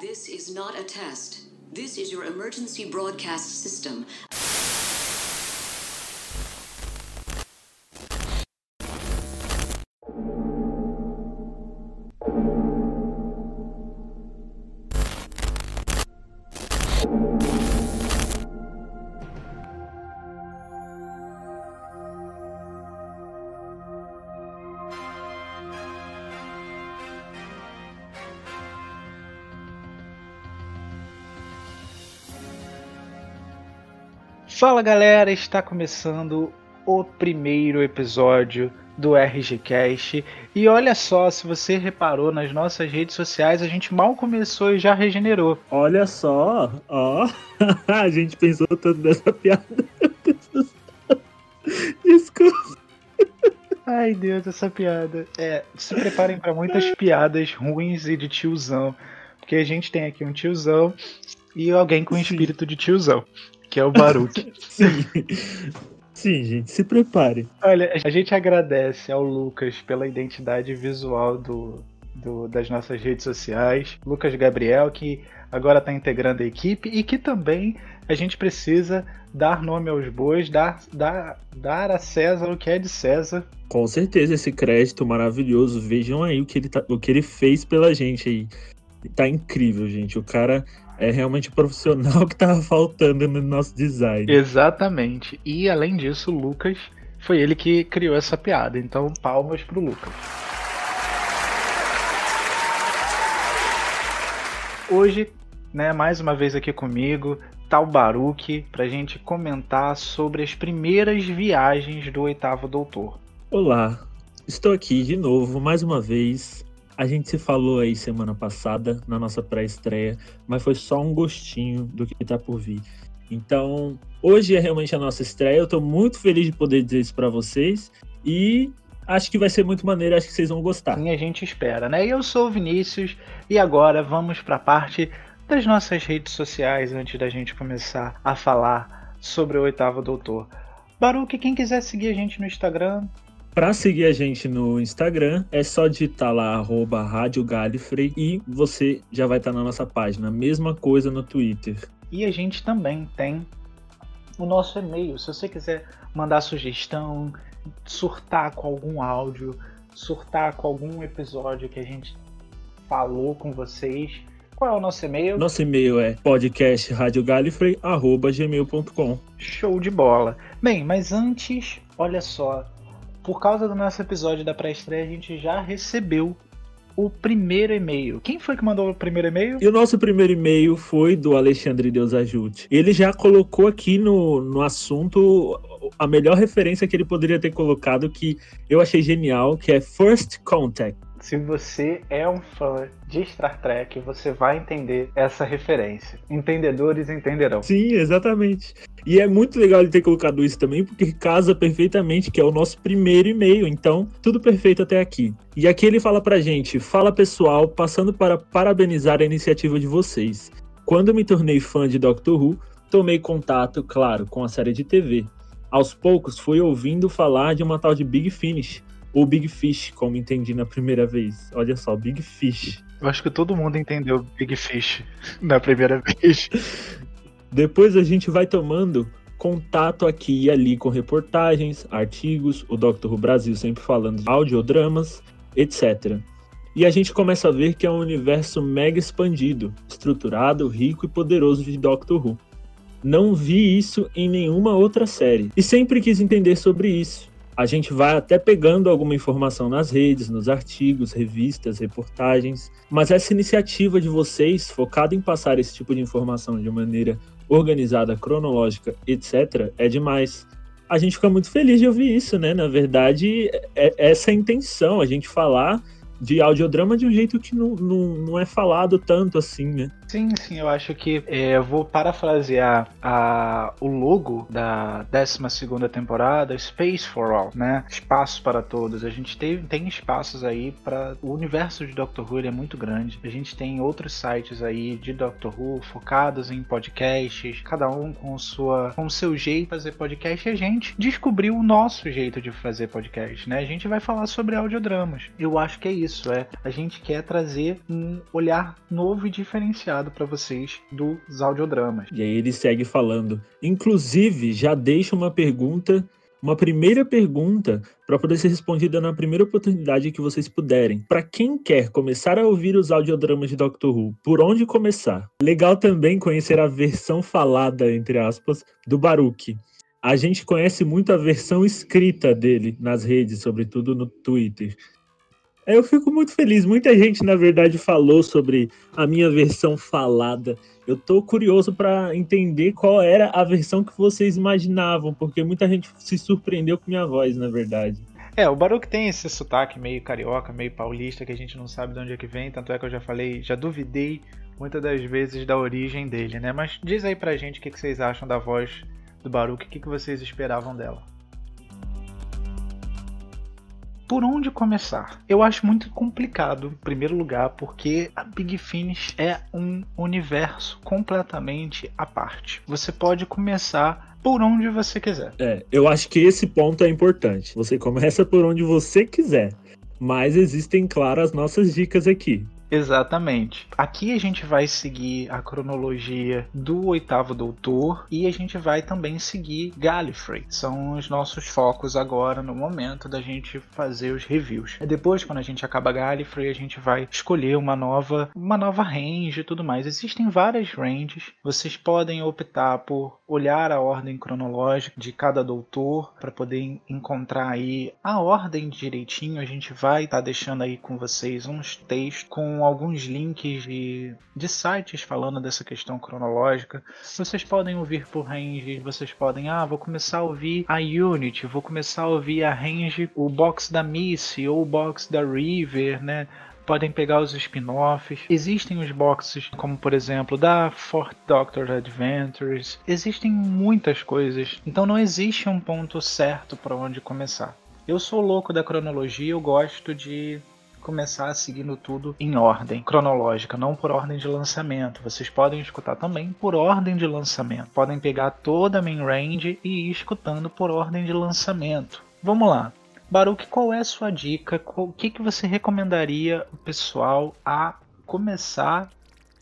This is not a test. This is your emergency broadcast system. Fala galera, está começando o primeiro episódio do RGCast. E olha só, se você reparou nas nossas redes sociais, a gente mal começou e já regenerou. Olha só, ó. a gente pensou tanto nessa piada. Desculpa. Ai Deus, essa piada. É, se preparem para muitas piadas ruins e de tiozão. Porque a gente tem aqui um tiozão e alguém com espírito de tiozão que é o Baruch. Sim. Sim, gente, se prepare. Olha, a gente agradece ao Lucas pela identidade visual do, do, das nossas redes sociais. Lucas Gabriel, que agora está integrando a equipe e que também a gente precisa dar nome aos bois, dar, dar, dar a César o que é de César. Com certeza, esse crédito maravilhoso. Vejam aí o que ele, tá, o que ele fez pela gente aí. Tá incrível, gente. O cara é realmente o profissional que tava faltando no nosso design. Exatamente. E além disso, o Lucas foi ele que criou essa piada. Então, palmas pro Lucas. Hoje, né, mais uma vez aqui comigo, o Baruque pra gente comentar sobre as primeiras viagens do oitavo doutor. Olá, estou aqui de novo, mais uma vez, a gente se falou aí semana passada na nossa pré-estreia, mas foi só um gostinho do que tá por vir. Então, hoje é realmente a nossa estreia. Eu tô muito feliz de poder dizer isso para vocês e acho que vai ser muito maneiro, acho que vocês vão gostar. Sim, a gente espera, né? Eu sou o Vinícius e agora vamos para a parte das nossas redes sociais antes da gente começar a falar sobre o oitavo doutor. Baruque, quem quiser seguir a gente no Instagram, para seguir a gente no Instagram, é só digitar lá arroba Rádio Galifrey e você já vai estar tá na nossa página. Mesma coisa no Twitter. E a gente também tem o nosso e-mail. Se você quiser mandar sugestão, surtar com algum áudio, surtar com algum episódio que a gente falou com vocês, qual é o nosso e-mail? Nosso e-mail é podcastradiogalifrey.gmail.com Show de bola. Bem, mas antes, olha só, por causa do nosso episódio da pré-estreia, a gente já recebeu o primeiro e-mail. Quem foi que mandou o primeiro e-mail? E o nosso primeiro e-mail foi do Alexandre Deus Ajude. Ele já colocou aqui no, no assunto a melhor referência que ele poderia ter colocado, que eu achei genial, que é First Contact. Se você é um fã de Star Trek, você vai entender essa referência. Entendedores entenderão. Sim, exatamente. E é muito legal ele ter colocado isso também, porque casa perfeitamente, que é o nosso primeiro e-mail. Então, tudo perfeito até aqui. E aqui ele fala pra gente: Fala pessoal, passando para parabenizar a iniciativa de vocês. Quando me tornei fã de Doctor Who, tomei contato, claro, com a série de TV. Aos poucos fui ouvindo falar de uma tal de Big Finish, ou Big Fish, como entendi na primeira vez. Olha só, Big Fish. Eu acho que todo mundo entendeu Big Fish na primeira vez. Depois a gente vai tomando contato aqui e ali com reportagens, artigos, o Dr. Who Brasil sempre falando de audiodramas, etc. E a gente começa a ver que é um universo mega expandido, estruturado, rico e poderoso de Doctor Who. Não vi isso em nenhuma outra série e sempre quis entender sobre isso a gente vai até pegando alguma informação nas redes, nos artigos, revistas, reportagens, mas essa iniciativa de vocês, focada em passar esse tipo de informação de maneira organizada, cronológica, etc., é demais. A gente fica muito feliz de ouvir isso, né? Na verdade, é essa a intenção, a gente falar de audiodrama de um jeito que não, não, não é falado tanto assim, né? Sim, sim, eu acho que é, eu vou parafrasear a, o logo da 12 temporada, Space for All, né? Espaço para todos. A gente tem, tem espaços aí para. O universo de Doctor Who é muito grande. A gente tem outros sites aí de Doctor Who focados em podcasts, cada um com, sua, com seu jeito de fazer podcast. E a gente descobriu o nosso jeito de fazer podcast, né? A gente vai falar sobre audiodramas. Eu acho que é isso, é. A gente quer trazer um olhar novo e diferenciado para vocês dos audiodramas. E aí ele segue falando. Inclusive, já deixa uma pergunta, uma primeira pergunta para poder ser respondida na primeira oportunidade que vocês puderem. Para quem quer começar a ouvir os audiodramas de Doctor Who, por onde começar? Legal também conhecer a versão falada, entre aspas, do Baruch. A gente conhece muito a versão escrita dele nas redes, sobretudo no Twitter. Eu fico muito feliz. Muita gente, na verdade, falou sobre a minha versão falada. Eu tô curioso para entender qual era a versão que vocês imaginavam, porque muita gente se surpreendeu com minha voz, na verdade. É, o Baruch tem esse sotaque meio carioca, meio paulista, que a gente não sabe de onde é que vem, tanto é que eu já falei, já duvidei muitas das vezes da origem dele, né? Mas diz aí pra gente o que, vocês acham da voz do Baruch, o que vocês esperavam dela. Por onde começar? Eu acho muito complicado, em primeiro lugar, porque a Big Finish é um universo completamente à parte. Você pode começar por onde você quiser. É, eu acho que esse ponto é importante. Você começa por onde você quiser. Mas existem, claro, as nossas dicas aqui. Exatamente. Aqui a gente vai seguir a cronologia do oitavo doutor e a gente vai também seguir Gallifrey. São os nossos focos agora no momento da gente fazer os reviews. Depois, quando a gente acaba Gallifrey, a gente vai escolher uma nova, uma nova range e tudo mais. Existem várias ranges. Vocês podem optar por olhar a ordem cronológica de cada doutor para poder encontrar aí a ordem direitinho. A gente vai estar tá deixando aí com vocês uns textos com alguns links de, de sites falando dessa questão cronológica. Vocês podem ouvir por range, vocês podem, ah, vou começar a ouvir a Unity, vou começar a ouvir a range, o box da Missy ou o box da River, né? podem pegar os spin-offs. Existem os boxes, como por exemplo da Fourth Doctor Adventures. Existem muitas coisas, então não existe um ponto certo para onde começar. Eu sou louco da cronologia, eu gosto de começar seguindo tudo em ordem cronológica, não por ordem de lançamento. Vocês podem escutar também por ordem de lançamento. Podem pegar toda a main range e ir escutando por ordem de lançamento. Vamos lá. Baruch, qual é a sua dica? O que, que você recomendaria o pessoal a começar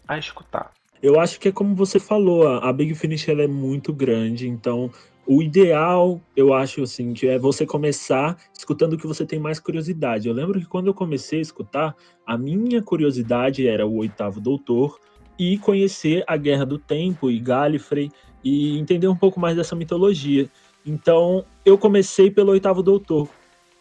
a escutar? Eu acho que é como você falou, a Big Finish ela é muito grande, então o ideal, eu acho assim, é você começar escutando o que você tem mais curiosidade. Eu lembro que quando eu comecei a escutar, a minha curiosidade era o Oitavo Doutor e conhecer a Guerra do Tempo e Gallifrey e entender um pouco mais dessa mitologia. Então, eu comecei pelo Oitavo Doutor.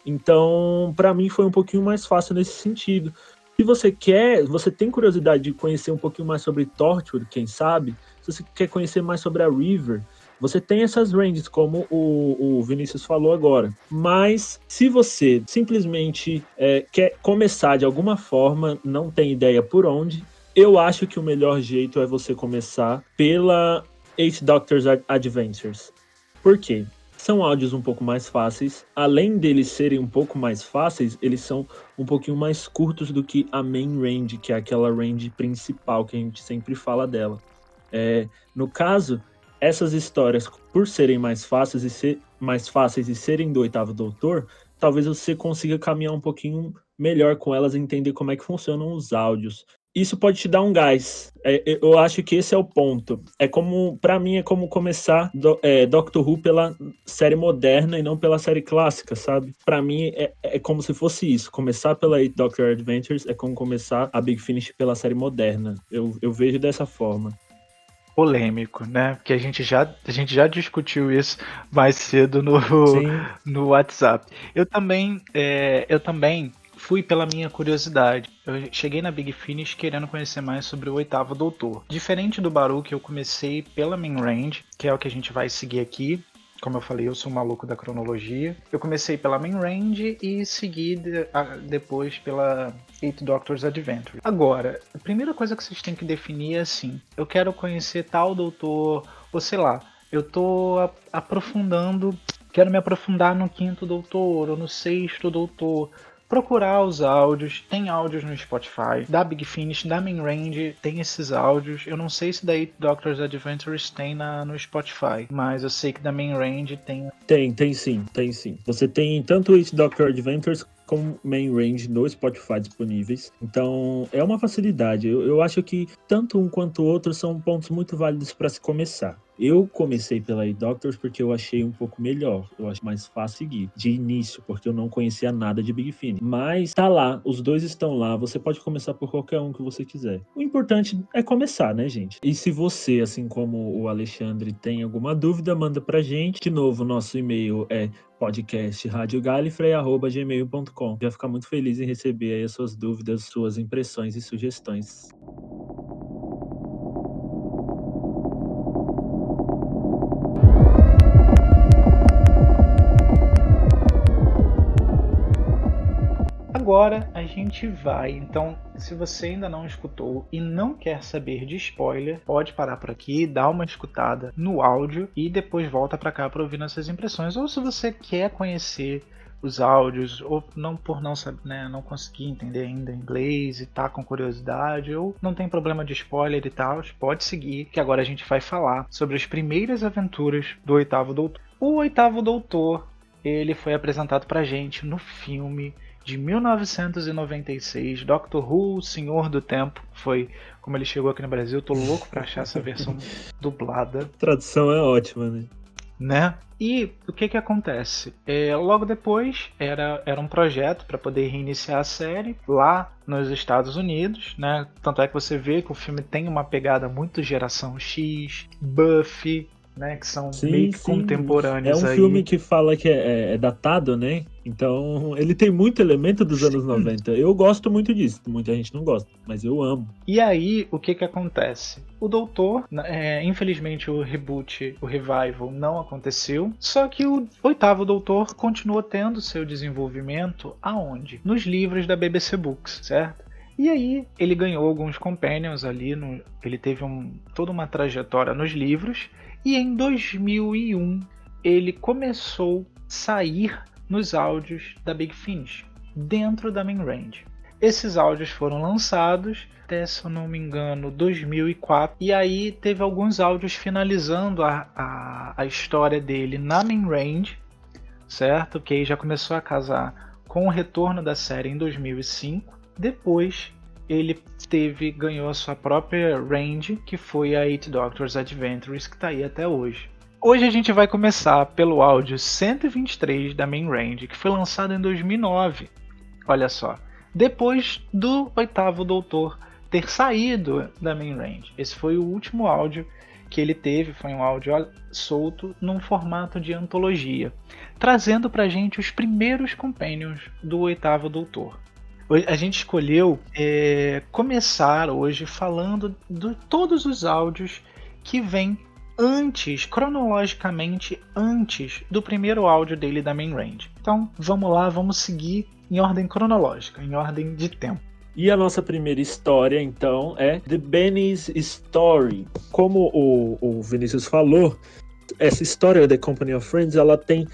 Então, para mim foi um pouquinho mais fácil nesse sentido. Se você quer, você tem curiosidade de conhecer um pouquinho mais sobre Torture, quem sabe? Se você quer conhecer mais sobre a River, você tem essas ranges, como o, o Vinícius falou agora. Mas se você simplesmente é, quer começar de alguma forma, não tem ideia por onde, eu acho que o melhor jeito é você começar pela Eight Doctors Adventures. Por quê? São áudios um pouco mais fáceis. Além deles serem um pouco mais fáceis, eles são um pouquinho mais curtos do que a main range, que é aquela range principal que a gente sempre fala dela. É, no caso, essas histórias, por serem mais fáceis e ser mais fáceis e serem do oitavo doutor, talvez você consiga caminhar um pouquinho melhor com elas e entender como é que funcionam os áudios. Isso pode te dar um gás. É, eu acho que esse é o ponto. É como, para mim, é como começar do, é, Doctor Who pela série moderna e não pela série clássica, sabe? Para mim é, é, como se fosse isso. Começar pela Doctor Adventures é como começar a Big Finish pela série moderna. Eu, eu vejo dessa forma polêmico, né? Porque a gente já, a gente já discutiu isso mais cedo no, no WhatsApp. Eu também, é, eu também fui pela minha curiosidade. Eu cheguei na Big Finish querendo conhecer mais sobre o oitavo doutor. Diferente do Baruch, eu comecei pela main range, que é o que a gente vai seguir aqui. Como eu falei, eu sou maluco da cronologia. Eu comecei pela Main Range e segui de, a, depois pela Eight Doctors Adventure. Agora, a primeira coisa que vocês têm que definir é assim: eu quero conhecer tal doutor, ou sei lá, eu tô a, aprofundando, quero me aprofundar no quinto doutor ou no sexto doutor procurar os áudios. Tem áudios no Spotify, da Big Finish, da Main Range, tem esses áudios. Eu não sei se da Eight Doctors Adventures tem na, no Spotify, mas eu sei que da Main Range tem. Tem, tem sim, tem sim. Você tem tanto Eight Doctor Adventures com main range no Spotify disponíveis. Então é uma facilidade. Eu, eu acho que tanto um quanto o outro são pontos muito válidos para se começar. Eu comecei pela E-Doctors porque eu achei um pouco melhor, eu acho mais fácil seguir de início, porque eu não conhecia nada de Big Finish. Mas tá lá, os dois estão lá, você pode começar por qualquer um que você quiser. O importante é começar, né, gente? E se você, assim como o Alexandre, tem alguma dúvida, manda pra gente. De novo, nosso e-mail é podcast radiogallifrey.gmail.com. Já ficar muito feliz em receber aí as suas dúvidas, suas impressões e sugestões. Agora a gente vai. Então, se você ainda não escutou e não quer saber de spoiler, pode parar por aqui, dar uma escutada no áudio e depois volta para cá para ouvir nossas impressões. Ou se você quer conhecer os áudios, ou não por não saber, né, não conseguir entender ainda inglês e tá com curiosidade, ou não tem problema de spoiler e tal, pode seguir, que agora a gente vai falar sobre as primeiras aventuras do Oitavo Doutor. O Oitavo Doutor, ele foi apresentado pra gente no filme de 1996, Doctor Who, Senhor do Tempo, foi como ele chegou aqui no Brasil. Tô louco pra achar essa versão dublada. A tradução é ótima, né? Né? E o que que acontece? É, logo depois era, era um projeto para poder reiniciar a série lá nos Estados Unidos, né? Tanto é que você vê que o filme tem uma pegada muito geração X, Buffy, né? Que são sim, meio que sim. contemporâneos. É um aí. filme que fala que é, é, datado, né? Então ele tem muito elemento dos sim. anos 90. Eu gosto muito disso. Muita gente não gosta, mas eu amo. E aí, o que que acontece? O Doutor, é, infelizmente o reboot, o revival não aconteceu. Só que o oitavo Doutor continuou tendo seu desenvolvimento aonde? Nos livros da BBC Books, certo? E aí ele ganhou alguns companions ali, no, ele teve um, toda uma trajetória nos livros e em 2001 ele começou a sair nos áudios da Big Finish, dentro da main range. Esses áudios foram lançados até, se eu não me engano, 2004. E aí teve alguns áudios finalizando a, a, a história dele na main range, certo? Que aí já começou a casar com o retorno da série em 2005. Depois ele teve ganhou a sua própria range, que foi a Eight Doctors Adventures, que está aí até hoje. Hoje a gente vai começar pelo áudio 123 da main range, que foi lançado em 2009. Olha só, depois do oitavo Doutor ter saído da main range. Esse foi o último áudio que ele teve, foi um áudio solto num formato de antologia, trazendo pra gente os primeiros companions do oitavo Doutor. A gente escolheu é, começar hoje falando de todos os áudios que vêm antes, cronologicamente antes do primeiro áudio dele da main range. Então vamos lá, vamos seguir em ordem cronológica, em ordem de tempo. E a nossa primeira história, então, é The Benny's Story. Como o, o Vinícius falou, essa história The Company of Friends, ela tem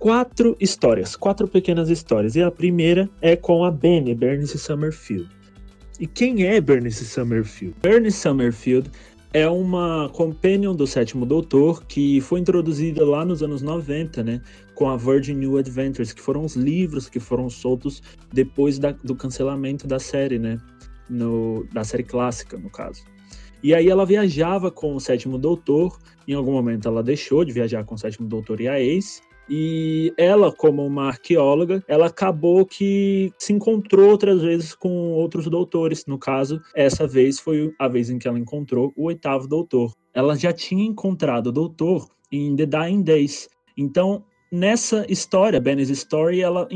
quatro histórias, quatro pequenas histórias. E a primeira é com a Benny, Bernice Summerfield. E quem é Bernice Summerfield? Bernice Summerfield é uma companion do Sétimo Doutor que foi introduzida lá nos anos 90, né? Com a Virgin New Adventures, que foram os livros que foram soltos depois da, do cancelamento da série, né? No, da série clássica, no caso. E aí ela viajava com o Sétimo Doutor. Em algum momento ela deixou de viajar com o Sétimo Doutor e a Ace e ela, como uma arqueóloga, ela acabou que se encontrou outras vezes com outros doutores. No caso, essa vez foi a vez em que ela encontrou o oitavo doutor. Ela já tinha encontrado o doutor em The Dying Days. Então, nessa história, Benny's Story, ela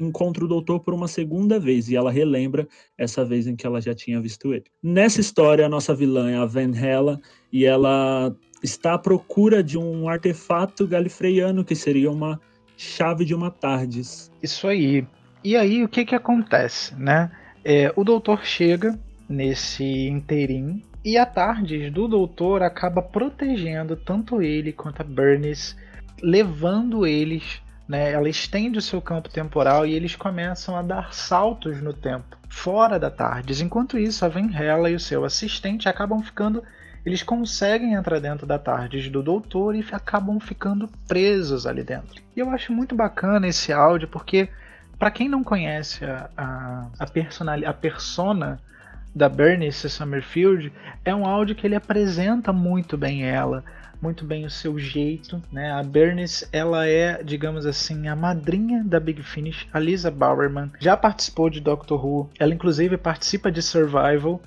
encontra o doutor por uma segunda vez e ela relembra essa vez em que ela já tinha visto ele. Nessa história, a nossa vilã é a Van Hela e ela está à procura de um artefato galifreyano, que seria uma chave de uma TARDIS. Isso aí. E aí, o que que acontece, né? É, o doutor chega nesse inteirinho e a TARDIS do doutor acaba protegendo tanto ele quanto a Bernice, levando eles né, ela estende o seu campo temporal e eles começam a dar saltos no tempo, fora da TARDIS. Enquanto isso, a Van Hela e o seu assistente acabam ficando eles conseguem entrar dentro da TARDIS do Doutor e acabam ficando presos ali dentro. E eu acho muito bacana esse áudio porque, para quem não conhece a, a, a, personali a persona da Bernice Summerfield, é um áudio que ele apresenta muito bem ela, muito bem o seu jeito, né? A Bernice, ela é, digamos assim, a madrinha da Big Finish, a Lisa Bowerman, já participou de Doctor Who, ela inclusive participa de Survival,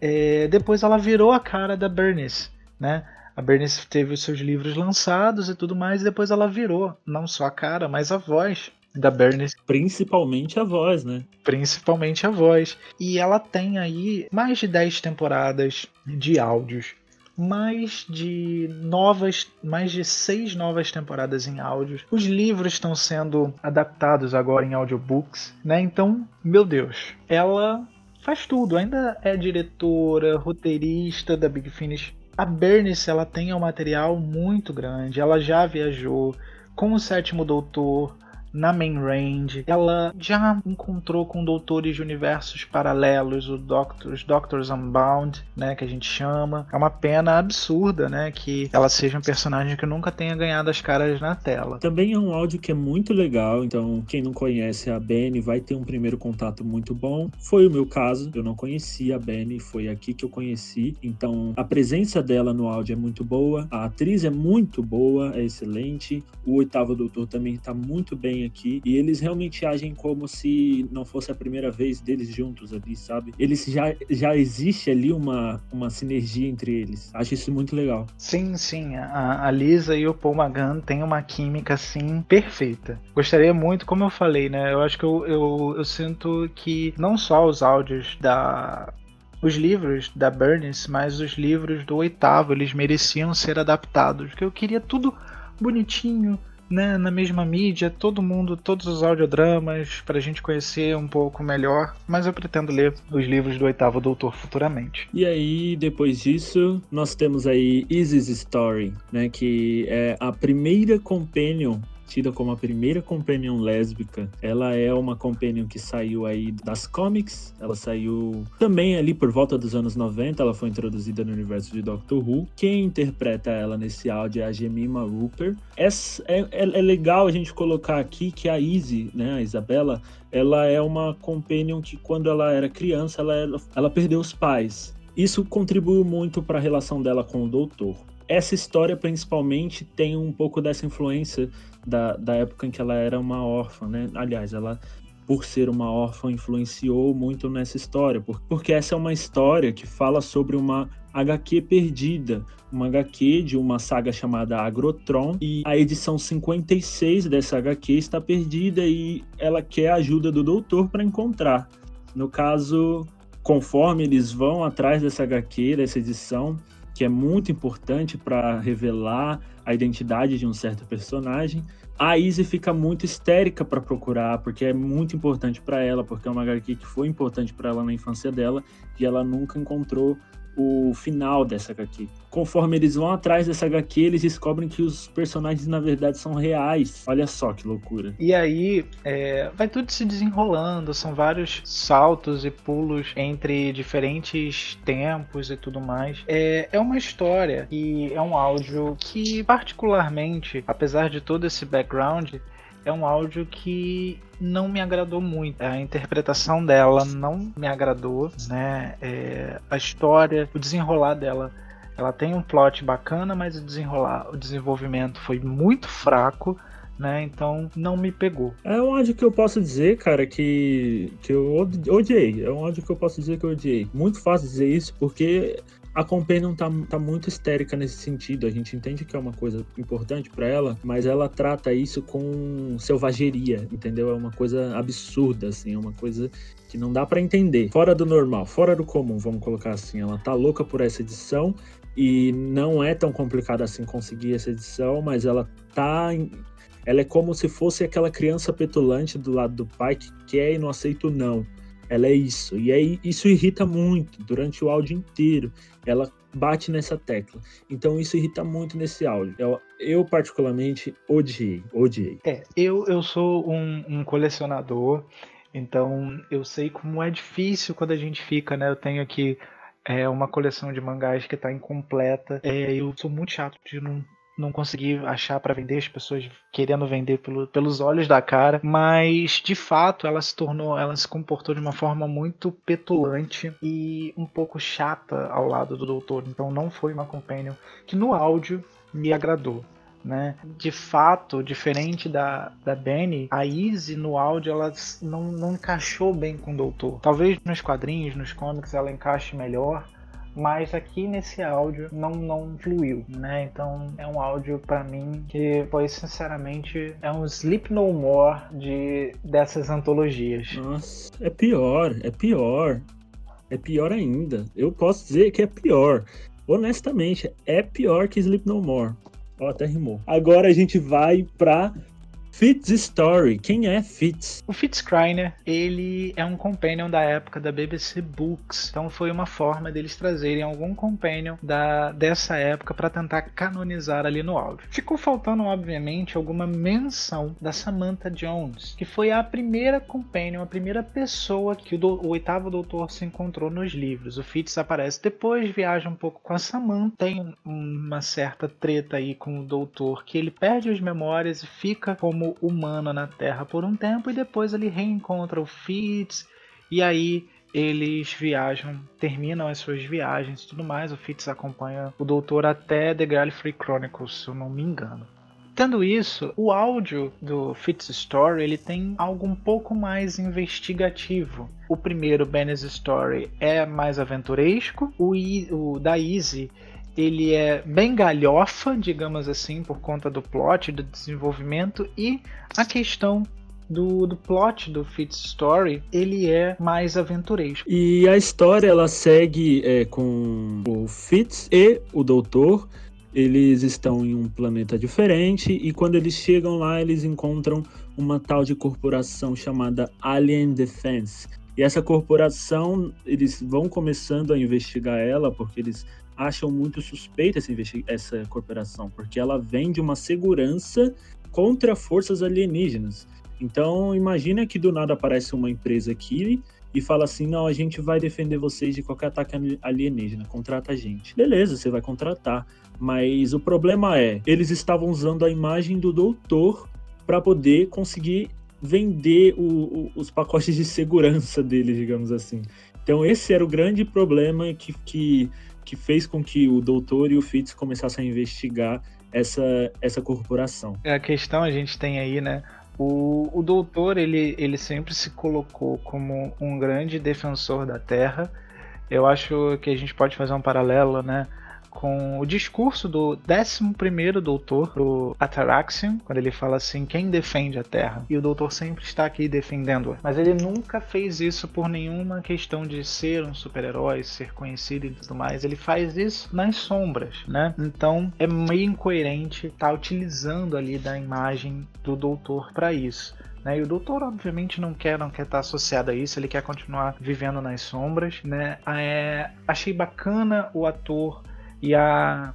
é, depois ela virou a cara da Bernice, né? A Bernice teve os seus livros lançados e tudo mais, e depois ela virou não só a cara, mas a voz da Bernice. Principalmente a voz, né? Principalmente a voz. E ela tem aí mais de 10 temporadas de áudios. Mais de novas, mais de seis novas temporadas em áudios. Os livros estão sendo adaptados agora em audiobooks, né? Então, meu Deus, ela faz tudo. Ainda é diretora, roteirista da Big Finish. A Bernice ela tem um material muito grande. Ela já viajou com o Sétimo Doutor, na main range. Ela já encontrou com doutores de universos paralelos, os Doctors, Doctors Unbound, né, que a gente chama. É uma pena absurda, né, que ela seja um personagem que nunca tenha ganhado as caras na tela. Também é um áudio que é muito legal, então quem não conhece a Benny vai ter um primeiro contato muito bom. Foi o meu caso, eu não conhecia a Benny, foi aqui que eu conheci. Então a presença dela no áudio é muito boa, a atriz é muito boa, é excelente. O oitavo doutor também está muito bem aqui e eles realmente agem como se não fosse a primeira vez deles juntos ali, sabe? Eles já, já existe ali uma, uma sinergia entre eles. Acho isso muito legal. Sim, sim. A, a Lisa e o Paul Magan têm uma química assim perfeita. Gostaria muito, como eu falei, né? Eu acho que eu, eu, eu sinto que não só os áudios da os livros da Burns, mas os livros do oitavo, eles mereciam ser adaptados. Porque eu queria tudo bonitinho, né, na mesma mídia, todo mundo, todos os audiodramas, para a gente conhecer um pouco melhor. Mas eu pretendo ler os livros do Oitavo Doutor futuramente. E aí, depois disso, nós temos aí Isis Story, né, que é a primeira companion tida como a primeira companion lésbica. Ela é uma companion que saiu aí das comics, ela saiu também ali por volta dos anos 90, ela foi introduzida no universo de Doctor Who. Quem interpreta ela nesse áudio é a Jemima Rupert. É, é, é legal a gente colocar aqui que a Izzy, né, a Isabela, ela é uma companion que quando ela era criança, ela, ela perdeu os pais. Isso contribuiu muito para a relação dela com o doutor. Essa história, principalmente, tem um pouco dessa influência da, da época em que ela era uma órfã, né? Aliás, ela, por ser uma órfã, influenciou muito nessa história, porque essa é uma história que fala sobre uma HQ perdida, uma HQ de uma saga chamada Agrotron, e a edição 56 dessa HQ está perdida e ela quer a ajuda do doutor para encontrar. No caso, conforme eles vão atrás dessa HQ, dessa edição, que é muito importante para revelar a identidade de um certo personagem. A Izzy fica muito histérica para procurar, porque é muito importante para ela, porque é uma HQ que foi importante para ela na infância dela e ela nunca encontrou o final dessa HQ. Conforme eles vão atrás dessa HQ, eles descobrem que os personagens na verdade são reais. Olha só que loucura. E aí é, vai tudo se desenrolando, são vários saltos e pulos entre diferentes tempos e tudo mais. É, é uma história e é um áudio que, particularmente, apesar de todo esse background, é um áudio que não me agradou muito. A interpretação dela não me agradou, né? É, a história, o desenrolar dela, ela tem um plot bacana, mas o desenrolar, o desenvolvimento foi muito fraco. Né? Então não me pegou. É um áudio que eu posso dizer, cara, que, que eu odiei. É um áudio que eu posso dizer que eu odiei. Muito fácil dizer isso, porque A Companion tá, tá muito histérica nesse sentido. A gente entende que é uma coisa importante para ela, mas ela trata isso com selvageria, entendeu? É uma coisa absurda, assim, é uma coisa que não dá para entender. Fora do normal, fora do comum, vamos colocar assim. Ela tá louca por essa edição e não é tão complicado assim conseguir essa edição, mas ela tá ela é como se fosse aquela criança petulante do lado do pai que quer e não aceita o não. Ela é isso. E aí isso irrita muito durante o áudio inteiro. Ela bate nessa tecla. Então isso irrita muito nesse áudio. Eu, eu particularmente odiei, odiei. É, eu, eu sou um, um colecionador, então eu sei como é difícil quando a gente fica, né? Eu tenho aqui é, uma coleção de mangás que está incompleta. É, eu sou muito chato de não não consegui achar para vender, as pessoas querendo vender pelo, pelos olhos da cara, mas de fato ela se tornou, ela se comportou de uma forma muito petulante e um pouco chata ao lado do doutor, então não foi uma companion que no áudio me agradou. Né? De fato, diferente da, da Benny, a Izzy no áudio ela não, não encaixou bem com o Doutor. Talvez nos quadrinhos, nos comics ela encaixe melhor, mas aqui nesse áudio não não fluiu, né? Então é um áudio para mim que foi sinceramente é um Sleep No More de dessas antologias. Nossa, é pior, é pior. É pior ainda. Eu posso dizer que é pior. Honestamente, é pior que Sleep No More. Ó, até rimou. Agora a gente vai pra Fitz Story. Quem é Fitz? O Fitz Kreiner, ele é um companion da época da BBC Books. Então foi uma forma deles trazerem algum companion da, dessa época para tentar canonizar ali no áudio. Ficou faltando, obviamente, alguma menção da Samantha Jones, que foi a primeira companion, a primeira pessoa que o, do, o oitavo doutor se encontrou nos livros. O Fitz aparece depois, viaja um pouco com a Samantha, tem uma certa treta aí com o doutor, que ele perde as memórias e fica como humano na Terra por um tempo e depois ele reencontra o Fitz e aí eles viajam, terminam as suas viagens e tudo mais. O Fitz acompanha o Doutor até The Gallifrey Chronicles, se eu não me engano. Tendo isso, o áudio do Fitz Story ele tem algo um pouco mais investigativo. O primeiro, Benny's Story, é mais aventuresco. O, I, o da Easy ele é bem galhofa, digamos assim, por conta do plot, do desenvolvimento e a questão do, do plot do Fitz Story, ele é mais aventuresco. E a história ela segue é, com o Fitz e o Doutor. Eles estão em um planeta diferente e quando eles chegam lá, eles encontram uma tal de corporação chamada Alien Defense. E essa corporação, eles vão começando a investigar ela porque eles acham muito suspeita essa, essa corporação, porque ela vem de uma segurança contra forças alienígenas. Então, imagina que do nada aparece uma empresa aqui e fala assim: não, a gente vai defender vocês de qualquer ataque alienígena, contrata a gente. Beleza, você vai contratar. Mas o problema é, eles estavam usando a imagem do doutor para poder conseguir vender o, o, os pacotes de segurança deles, digamos assim. Então, esse era o grande problema que, que que fez com que o doutor e o Fitz começassem a investigar essa, essa corporação. É, a questão a gente tem aí, né? O, o doutor, ele, ele sempre se colocou como um grande defensor da Terra. Eu acho que a gente pode fazer um paralelo, né? Com o discurso do 11 doutor, o Ataraxian, quando ele fala assim: quem defende a Terra? E o doutor sempre está aqui defendendo-a. Mas ele nunca fez isso por nenhuma questão de ser um super-herói, ser conhecido e tudo mais. Ele faz isso nas sombras, né? Então é meio incoerente estar tá utilizando ali da imagem do doutor para isso. Né? E o doutor, obviamente, não quer não quer estar associado a isso, ele quer continuar vivendo nas sombras. Né? É, achei bacana o ator e a,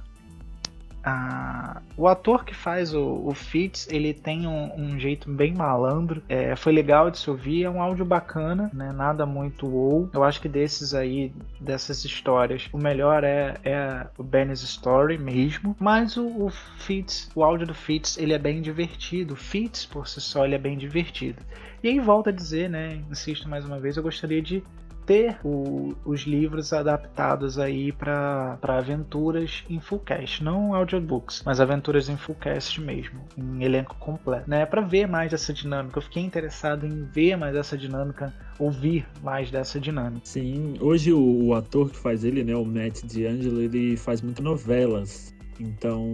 a, o ator que faz o, o Fitz, ele tem um, um jeito bem malandro. É, foi legal de se ouvir, é um áudio bacana, né? Nada muito ou. Eu acho que desses aí, dessas histórias, o melhor é, é o Benny's Story mesmo. Mas o, o Fitz, o áudio do Fitz, ele é bem divertido. O Fitz, por si só, ele é bem divertido. E aí volta a dizer, né? Insisto mais uma vez, eu gostaria de ter o, os livros adaptados aí para aventuras em full cast, não audiobooks, mas aventuras em full cast mesmo, em elenco completo, né? Para ver mais essa dinâmica. Eu fiquei interessado em ver mais essa dinâmica, ouvir mais dessa dinâmica. Sim, hoje o, o ator que faz ele, né, o Matt D'Angelo, ele faz muitas novelas. Então,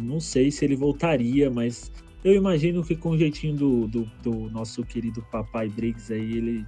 não sei se ele voltaria, mas eu imagino que com o jeitinho do, do, do nosso querido papai Briggs aí, ele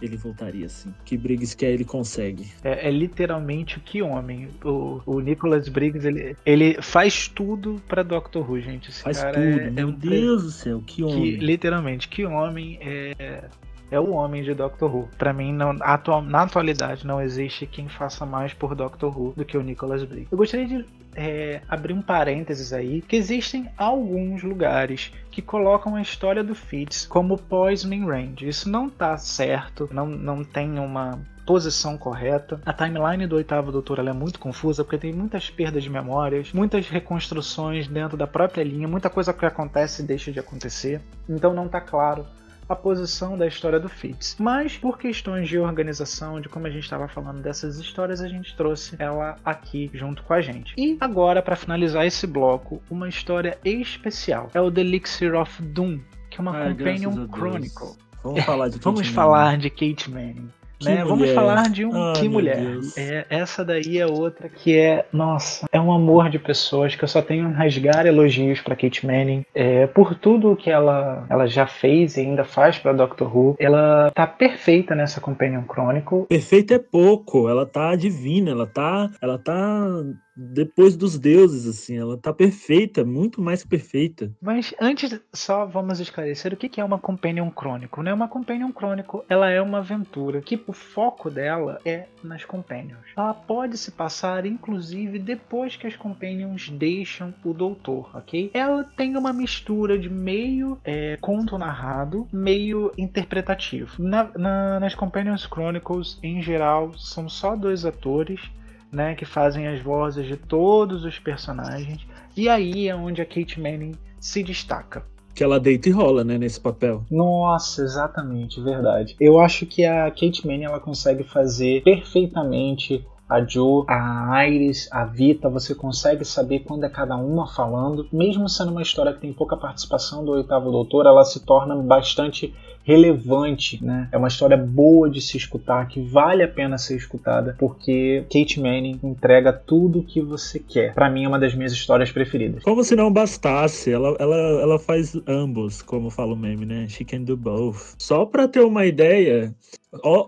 ele voltaria sim. Que Briggs quer, ele consegue. É, é literalmente o que homem. O, o Nicholas Briggs, ele, ele faz tudo pra Doctor Who, gente. Esse faz tudo. É, Meu é um Deus do céu, que homem. Que, literalmente, que homem é é o homem de Doctor Who. Para mim, não, atual, na atualidade, não existe quem faça mais por Doctor Who do que o Nicholas Briggs. Eu gostaria de é, abrir um parênteses aí, que existem alguns lugares que colocam a história do Fitz como pós-main range. Isso não tá certo, não, não tem uma posição correta. A timeline do oitavo doutor é muito confusa porque tem muitas perdas de memórias, muitas reconstruções dentro da própria linha, muita coisa que acontece e deixa de acontecer. Então não tá claro a posição da história do Fitz. Mas por questões de organização, de como a gente estava falando dessas histórias, a gente trouxe ela aqui junto com a gente. E agora, para finalizar esse bloco, uma história especial. É o The Elixir of Doom, que é uma Ai, Companion Chronicle. Vamos falar de Kate Vamos falar de Kate Manning. Né? Vamos falar de um que mulher. É, essa daí é outra que é, nossa, é um amor de pessoas que eu só tenho a rasgar elogios para Kate Manning é, por tudo que ela, ela já fez e ainda faz para Doctor Who. Ela tá perfeita nessa Companion Chronicle. Perfeita é pouco, ela tá divina, ela tá, ela tá depois dos deuses, assim, ela tá perfeita, muito mais perfeita. Mas antes, só vamos esclarecer o que é uma Companion Crônico, né? Uma Companion Crônico, ela é uma aventura que o foco dela é nas Companions. Ela pode se passar, inclusive, depois que as Companions deixam o Doutor, ok? Ela tem uma mistura de meio é, conto narrado, meio interpretativo. Na, na, nas Companions Chronicles, em geral, são só dois atores né, que fazem as vozes de todos os personagens. E aí é onde a Kate Manning se destaca. Que ela deita e rola, né, nesse papel. Nossa, exatamente, verdade. Eu acho que a Kate Manning ela consegue fazer perfeitamente a Jo, a Iris, a Vita, você consegue saber quando é cada uma falando. Mesmo sendo uma história que tem pouca participação do oitavo doutor, ela se torna bastante relevante, né? É uma história boa de se escutar, que vale a pena ser escutada, porque Kate Manning entrega tudo o que você quer. Para mim é uma das minhas histórias preferidas. Como se não bastasse, ela, ela, ela faz ambos, como fala o meme, né? She can do both. Só para ter uma ideia,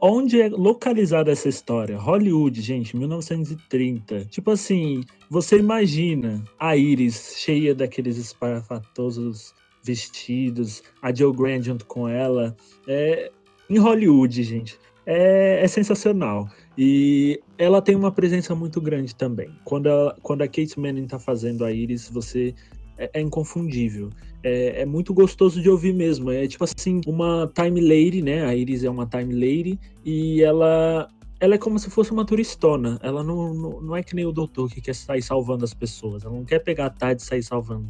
Onde é localizada essa história? Hollywood, gente, 1930. Tipo assim, você imagina a Iris cheia daqueles esparafatosos vestidos, a Joe Grant junto com ela. É, em Hollywood, gente. É, é, sensacional. E ela tem uma presença muito grande também. Quando, ela, quando a Kate Manning tá fazendo a Iris, você é, é inconfundível. É, é, muito gostoso de ouvir mesmo. É tipo assim, uma time lady, né? A Iris é uma time lady e ela ela é como se fosse uma turistona. Ela não, não, não, é que nem o doutor que quer sair salvando as pessoas. Ela não quer pegar a tarde e sair salvando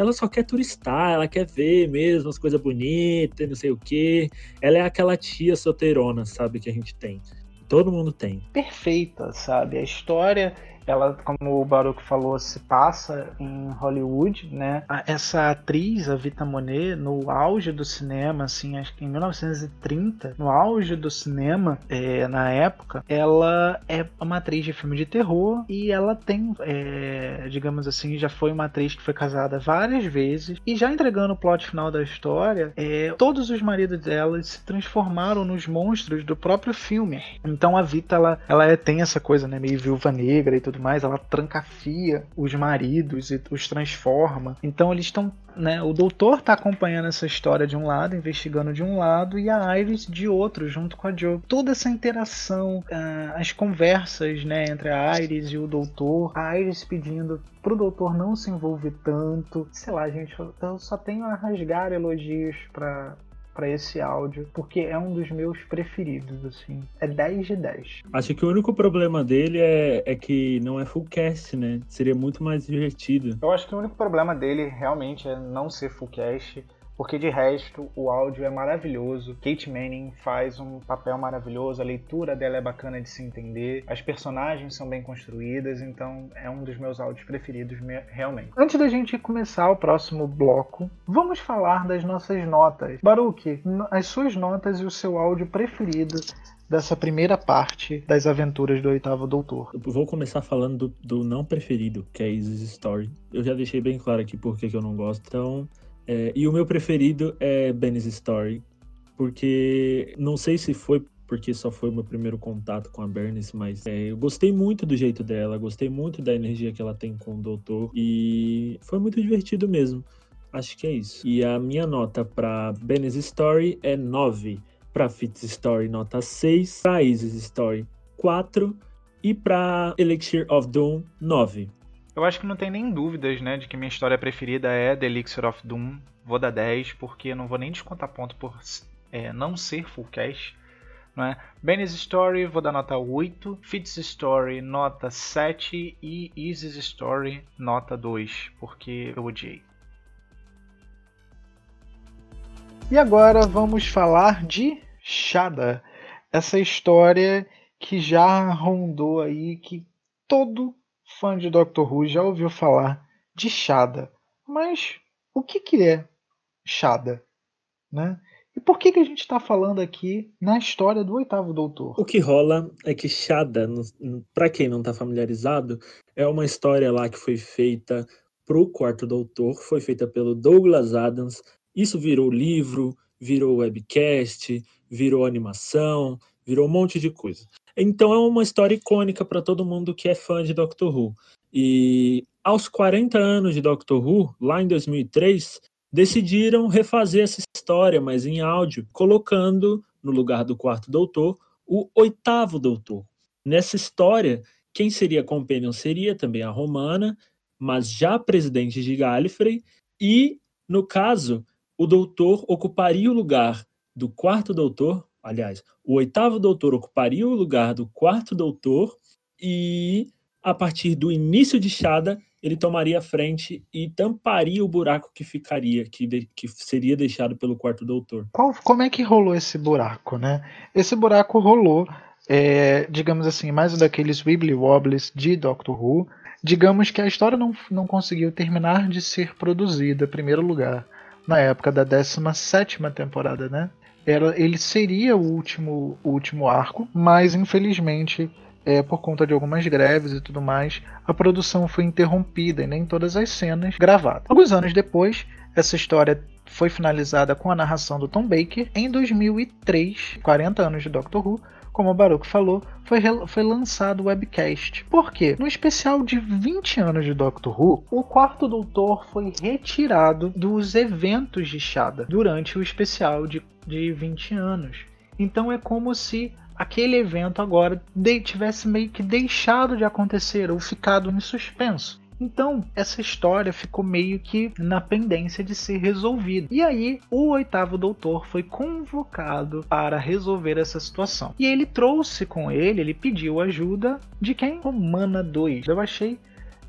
ela só quer turistar, ela quer ver mesmo as coisas bonitas, não sei o quê. Ela é aquela tia solteirona, sabe, que a gente tem. Todo mundo tem. Perfeita, sabe? A história ela, como o Baruch falou, se passa em Hollywood, né? Essa atriz, a Vita Monet, no auge do cinema, assim, acho que em 1930, no auge do cinema, é, na época, ela é uma atriz de filme de terror e ela tem, é, digamos assim, já foi uma atriz que foi casada várias vezes e já entregando o plot final da história, é, todos os maridos dela se transformaram nos monstros do próprio filme. Então a Vita, ela, ela é, tem essa coisa, né, meio viúva negra e tudo mais, ela trancafia os maridos e os transforma. Então eles estão, né, o doutor tá acompanhando essa história de um lado, investigando de um lado e a Iris de outro, junto com a Joe. Toda essa interação, uh, as conversas, né, entre a Iris e o doutor, a Iris pedindo pro doutor não se envolver tanto. Sei lá, gente, eu só tenho a rasgar elogios para para esse áudio, porque é um dos meus preferidos, assim. É 10 de 10. Acho que o único problema dele é, é que não é full cast, né? Seria muito mais divertido. Eu acho que o único problema dele realmente é não ser full cast. Porque de resto o áudio é maravilhoso. Kate Manning faz um papel maravilhoso, a leitura dela é bacana de se entender, as personagens são bem construídas, então é um dos meus áudios preferidos realmente. Antes da gente começar o próximo bloco, vamos falar das nossas notas. Baruque, as suas notas e o seu áudio preferido dessa primeira parte das aventuras do Oitavo Doutor. Eu vou começar falando do, do não preferido, que é Isis Story. Eu já deixei bem claro aqui por que eu não gosto. Então, é, e o meu preferido é Benny's Story, porque não sei se foi porque só foi o meu primeiro contato com a Bernice, mas é, eu gostei muito do jeito dela, gostei muito da energia que ela tem com o doutor e foi muito divertido mesmo. Acho que é isso. E a minha nota para Benny's Story é 9, para Fitz Story nota 6, para Isis Story 4 e para Elixir of Doom 9. Eu acho que não tem nem dúvidas, né, de que minha história preferida é The Elixir of Doom. Vou dar 10, porque não vou nem descontar ponto por é, não ser full cash. Né? Benny's Story vou dar nota 8, Fitz Story nota 7 e Isis Story nota 2, porque eu odiei. E agora vamos falar de Shada, essa história que já rondou aí, que todo fã de Doctor Who já ouviu falar de Shada. Mas o que, que é Shada? Né? E por que, que a gente está falando aqui na história do oitavo doutor? O que rola é que Shada, para quem não está familiarizado, é uma história lá que foi feita pro quarto doutor, foi feita pelo Douglas Adams. Isso virou livro, virou webcast, virou animação, virou um monte de coisa. Então é uma história icônica para todo mundo que é fã de Doctor Who. E aos 40 anos de Doctor Who, lá em 2003, decidiram refazer essa história, mas em áudio, colocando no lugar do quarto doutor o oitavo doutor. Nessa história, quem seria Companion seria também a Romana, mas já presidente de Gallifrey, e, no caso, o doutor ocuparia o lugar do quarto doutor, aliás, o oitavo doutor ocuparia o lugar do quarto doutor e a partir do início de Shada ele tomaria a frente e tamparia o buraco que ficaria, que, de, que seria deixado pelo quarto doutor. Qual, como é que rolou esse buraco, né? Esse buraco rolou, é, digamos assim, mais um daqueles wibbly wobbles de Doctor Who. Digamos que a história não, não conseguiu terminar de ser produzida, em primeiro lugar, na época da 17 temporada, né? Ele seria o último, o último arco, mas infelizmente, é, por conta de algumas greves e tudo mais, a produção foi interrompida e nem todas as cenas gravadas. Alguns anos depois, essa história foi finalizada com a narração do Tom Baker em 2003, 40 anos de Doctor Who, como o Baruch falou, foi, foi lançado o webcast. Por quê? No especial de 20 anos de Doctor Who, o quarto doutor foi retirado dos eventos de Shada durante o especial de, de 20 anos. Então é como se aquele evento agora tivesse meio que deixado de acontecer ou ficado em suspenso. Então, essa história ficou meio que na pendência de ser resolvida. E aí, o oitavo doutor foi convocado para resolver essa situação. E ele trouxe com ele, ele pediu ajuda de quem? Romana 2. Eu achei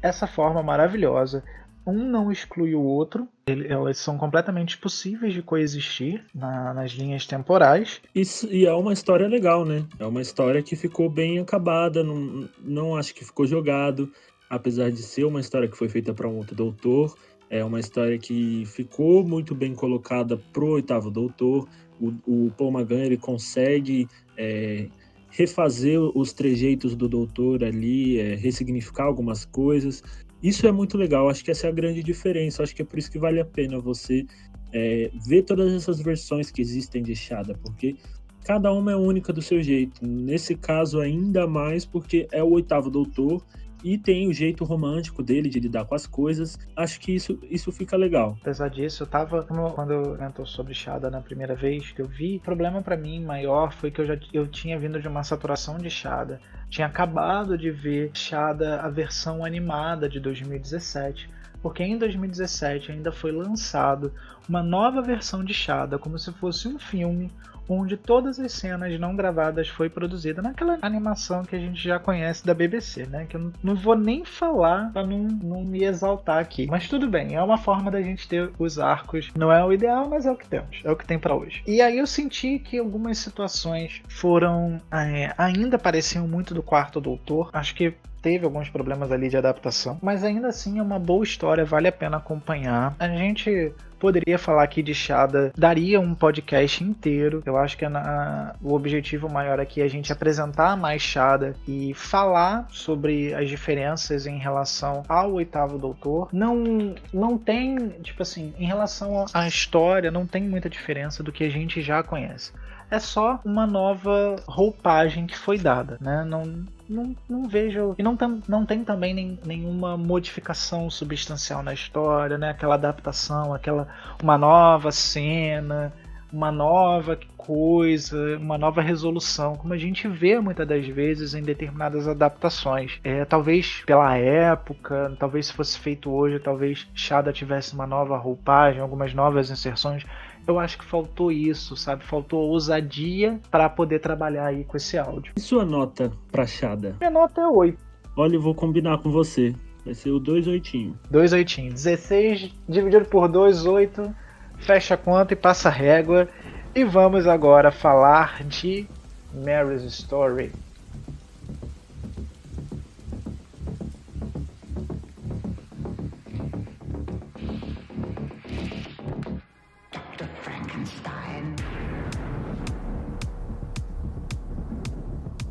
essa forma maravilhosa. Um não exclui o outro, elas são completamente possíveis de coexistir na, nas linhas temporais. Isso, e é uma história legal, né? É uma história que ficou bem acabada, não, não acho que ficou jogado apesar de ser uma história que foi feita para um outro doutor, é uma história que ficou muito bem colocada pro oitavo doutor. O, o Paul McGann ele consegue é, refazer os trejeitos do doutor ali, é, ressignificar algumas coisas. Isso é muito legal, acho que essa é a grande diferença. Acho que é por isso que vale a pena você é, ver todas essas versões que existem de Shada, porque cada uma é única do seu jeito. Nesse caso, ainda mais porque é o oitavo doutor e tem o jeito romântico dele de lidar com as coisas. Acho que isso, isso fica legal. Apesar disso, eu tava. Quando eu comentou sobre Shada na primeira vez que eu vi, o problema para mim maior foi que eu já eu tinha vindo de uma saturação de Shada. Tinha acabado de ver Shada, a versão animada de 2017 porque em 2017 ainda foi lançado uma nova versão de Shada, como se fosse um filme, onde todas as cenas não gravadas foi produzida naquela animação que a gente já conhece da BBC, né? Que eu não vou nem falar para não, não me exaltar aqui. Mas tudo bem, é uma forma da gente ter os arcos. Não é o ideal, mas é o que temos, é o que tem para hoje. E aí eu senti que algumas situações foram é, ainda pareciam muito do quarto doutor. Acho que teve alguns problemas ali de adaptação, mas ainda assim é uma boa história, vale a pena acompanhar. A gente poderia falar aqui de Shada, daria um podcast inteiro. Eu acho que na, o objetivo maior aqui é a gente apresentar mais Shada e falar sobre as diferenças em relação ao oitavo doutor. Não, não tem, tipo assim, em relação à história, não tem muita diferença do que a gente já conhece é só uma nova roupagem que foi dada, né? Não, não, não vejo. E não, não tem também nem, nenhuma modificação substancial na história, né? Aquela adaptação, aquela. uma nova cena, uma nova coisa, uma nova resolução, como a gente vê muitas das vezes em determinadas adaptações. É, talvez pela época, talvez se fosse feito hoje, talvez Shada tivesse uma nova roupagem, algumas novas inserções eu acho que faltou isso, sabe? Faltou ousadia para poder trabalhar aí com esse áudio. E sua nota pra Chada? Minha nota é 8. Olha, eu vou combinar com você. Vai ser o 2 oitinho. 2 oitinho. 16 dividido por 2, 8. Fecha a conta e passa a régua. E vamos agora falar de Mary's Story.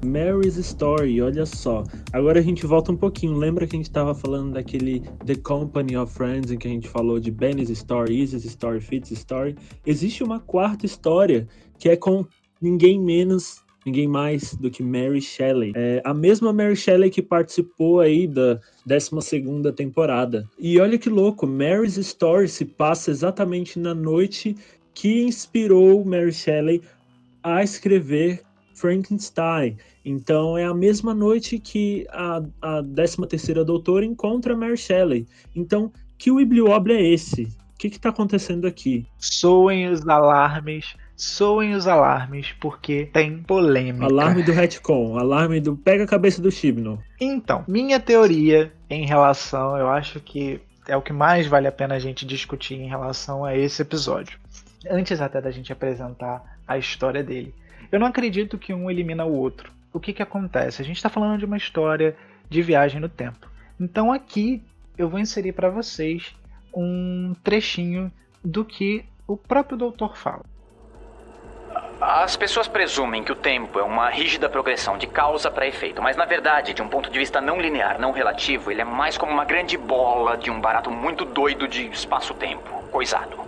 Mary's Story, olha só. Agora a gente volta um pouquinho. Lembra que a gente estava falando daquele The Company of Friends em que a gente falou de Benny's Story, Izzy's Story, Fitz's Story? Existe uma quarta história que é com ninguém menos, ninguém mais do que Mary Shelley. É a mesma Mary Shelley que participou aí da 12 temporada. E olha que louco, Mary's Story se passa exatamente na noite que inspirou Mary Shelley a escrever Frankenstein. Então é a mesma noite que a, a 13 terceira doutora encontra Mary Shelley. Então, que Wibbly é esse? O que está acontecendo aqui? Soem os alarmes, soem os alarmes, porque tem polêmica. Alarme do retcon, alarme do pega a cabeça do Chibnall. Então, minha teoria em relação, eu acho que é o que mais vale a pena a gente discutir em relação a esse episódio. Antes até da gente apresentar a história dele. Eu não acredito que um elimina o outro. O que, que acontece? A gente está falando de uma história de viagem no tempo. Então aqui eu vou inserir para vocês um trechinho do que o próprio doutor fala. As pessoas presumem que o tempo é uma rígida progressão de causa para efeito, mas na verdade, de um ponto de vista não linear, não relativo, ele é mais como uma grande bola de um barato muito doido de espaço-tempo, coisado.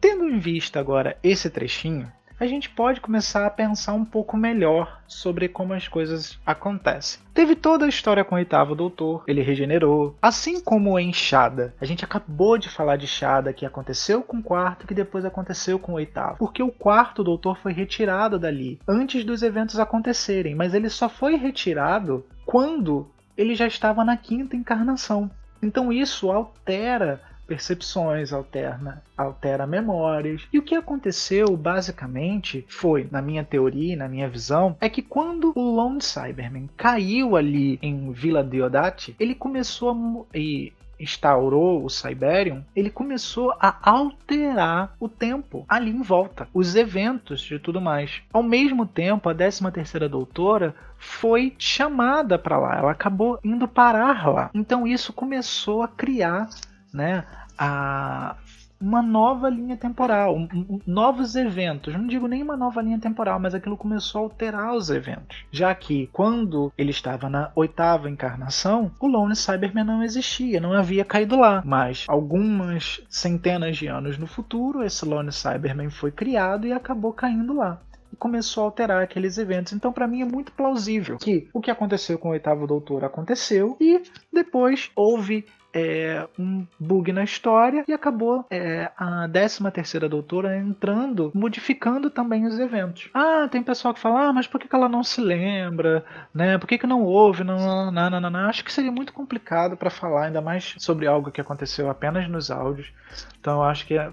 Tendo em vista agora esse trechinho, a gente pode começar a pensar um pouco melhor sobre como as coisas acontecem. Teve toda a história com o oitavo doutor, ele regenerou, assim como em Shada. A gente acabou de falar de Shada que aconteceu com o quarto que depois aconteceu com o oitavo. Porque o quarto doutor foi retirado dali antes dos eventos acontecerem, mas ele só foi retirado quando ele já estava na quinta encarnação. Então isso altera percepções, alterna, altera memórias. E o que aconteceu basicamente foi, na minha teoria, na minha visão, é que quando o Lone Cyberman caiu ali em Vila Deodati, ele começou a e instaurou o Cyberium, ele começou a alterar o tempo ali em volta, os eventos e tudo mais. Ao mesmo tempo, a 13 terceira doutora foi chamada para lá, ela acabou indo parar lá. Então isso começou a criar né, a uma nova linha temporal, um, um, novos eventos. Não digo nem uma nova linha temporal, mas aquilo começou a alterar os eventos. Já que quando ele estava na oitava encarnação, o Lone Cyberman não existia, não havia caído lá. Mas algumas centenas de anos no futuro, esse Lone Cyberman foi criado e acabou caindo lá e começou a alterar aqueles eventos. Então, para mim, é muito plausível que o que aconteceu com o oitavo doutor aconteceu e depois houve é, um bug na história e acabou é, a 13 terceira doutora entrando, modificando também os eventos. Ah, tem pessoal que fala, ah, mas por que, ela não se lembra, né? Por que, que não houve? Não, não, não, não, não. Acho que seria muito complicado para falar, ainda mais sobre algo que aconteceu apenas nos áudios. Então, eu acho que é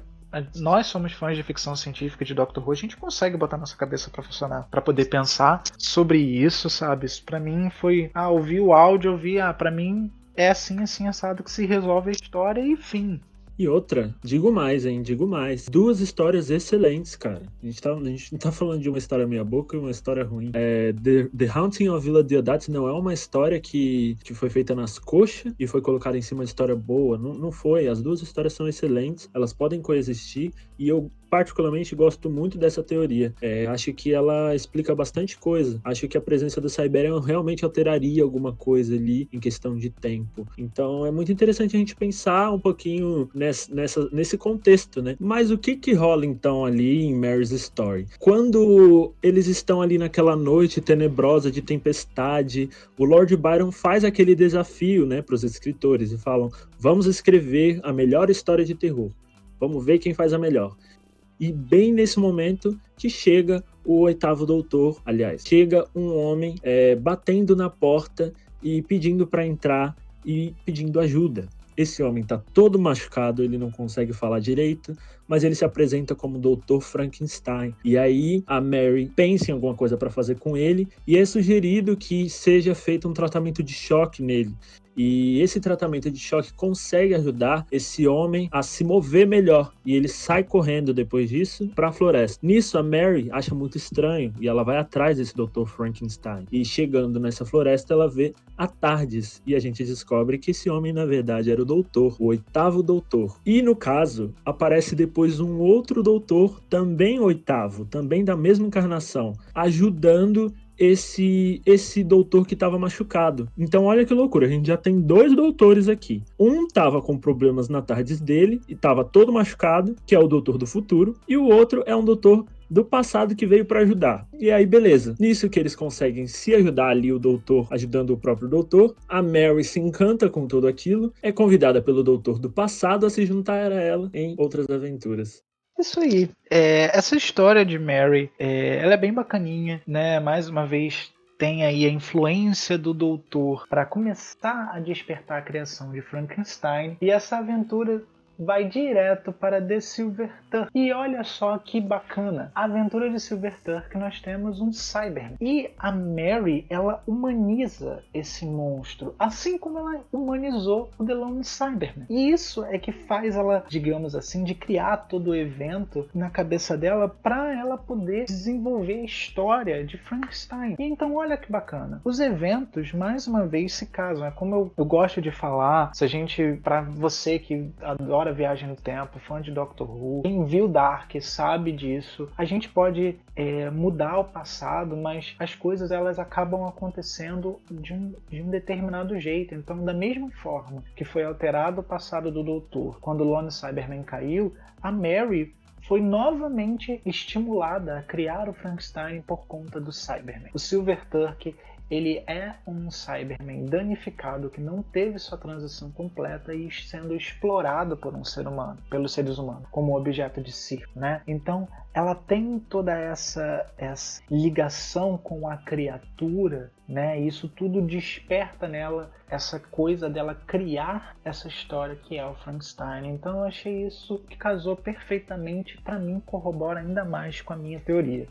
nós somos fãs de ficção científica de Doctor Who, a gente consegue botar nossa cabeça para funcionar, para poder pensar sobre isso, sabe? Isso para mim foi, ah, ouvi o áudio, ouvi, ah, para mim é assim, assim, assado que se resolve a história e fim. E outra, digo mais, hein? Digo mais. Duas histórias excelentes, cara. A gente, tá, a gente não tá falando de uma história meia-boca e uma história ruim. É, The, The Haunting of Villa Diodati não é uma história que, que foi feita nas coxas e foi colocada em cima de história boa. Não, não foi. As duas histórias são excelentes, elas podem coexistir e eu particularmente gosto muito dessa teoria. É, acho que ela explica bastante coisa. Acho que a presença do Cyberian realmente alteraria alguma coisa ali em questão de tempo. Então é muito interessante a gente pensar um pouquinho nessa, nessa, nesse contexto, né? Mas o que que rola então ali em Mary's Story? Quando eles estão ali naquela noite tenebrosa de tempestade, o Lord Byron faz aquele desafio, né, para os escritores e falam: vamos escrever a melhor história de terror. Vamos ver quem faz a melhor. E bem nesse momento que chega o oitavo doutor, aliás, chega um homem é, batendo na porta e pedindo para entrar e pedindo ajuda. Esse homem está todo machucado, ele não consegue falar direito, mas ele se apresenta como Dr. Frankenstein. E aí a Mary pensa em alguma coisa para fazer com ele e é sugerido que seja feito um tratamento de choque nele. E esse tratamento de choque consegue ajudar esse homem a se mover melhor. E ele sai correndo depois disso para a floresta. Nisso, a Mary acha muito estranho e ela vai atrás desse Dr. Frankenstein. E chegando nessa floresta, ela vê a Tardes. E a gente descobre que esse homem, na verdade, era o doutor, o oitavo doutor. E no caso, aparece depois um outro doutor, também oitavo, também da mesma encarnação, ajudando esse esse doutor que estava machucado. Então olha que loucura, a gente já tem dois doutores aqui. Um tava com problemas na tardes dele e tava todo machucado, que é o doutor do futuro, e o outro é um doutor do passado que veio para ajudar. E aí, beleza. Nisso que eles conseguem se ajudar ali, o doutor ajudando o próprio doutor. A Mary se encanta com tudo aquilo, é convidada pelo doutor do passado a se juntar a ela em outras aventuras. Isso aí. É, essa história de Mary, é, ela é bem bacaninha, né? Mais uma vez tem aí a influência do doutor para começar a despertar a criação de Frankenstein e essa aventura vai direto para The Silver Turk. E olha só que bacana, a aventura de Silver Turk nós temos um Cyberman. E a Mary, ela humaniza esse monstro, assim como ela humanizou o The Lone Cyberman. E isso é que faz ela, digamos assim, de criar todo o evento na cabeça dela para ela poder desenvolver a história de Frankenstein. E então olha que bacana. Os eventos mais uma vez se casam. É como eu, eu gosto de falar, se a gente para você que adora Viagem no Tempo, fã de Doctor Who, quem viu Dark sabe disso. A gente pode é, mudar o passado, mas as coisas elas acabam acontecendo de um, de um determinado jeito. Então, da mesma forma que foi alterado o passado do Doutor quando Lone Cyberman caiu, a Mary foi novamente estimulada a criar o Frankenstein por conta do Cyberman. O Silver Turk ele é um Cyberman danificado que não teve sua transição completa e sendo explorado por um ser humano, pelos seres humanos, como objeto de circo, né? Então, ela tem toda essa, essa ligação com a criatura, né? Isso tudo desperta nela essa coisa dela criar essa história que é o Frankenstein. Então, eu achei isso que casou perfeitamente, para mim corrobora ainda mais com a minha teoria.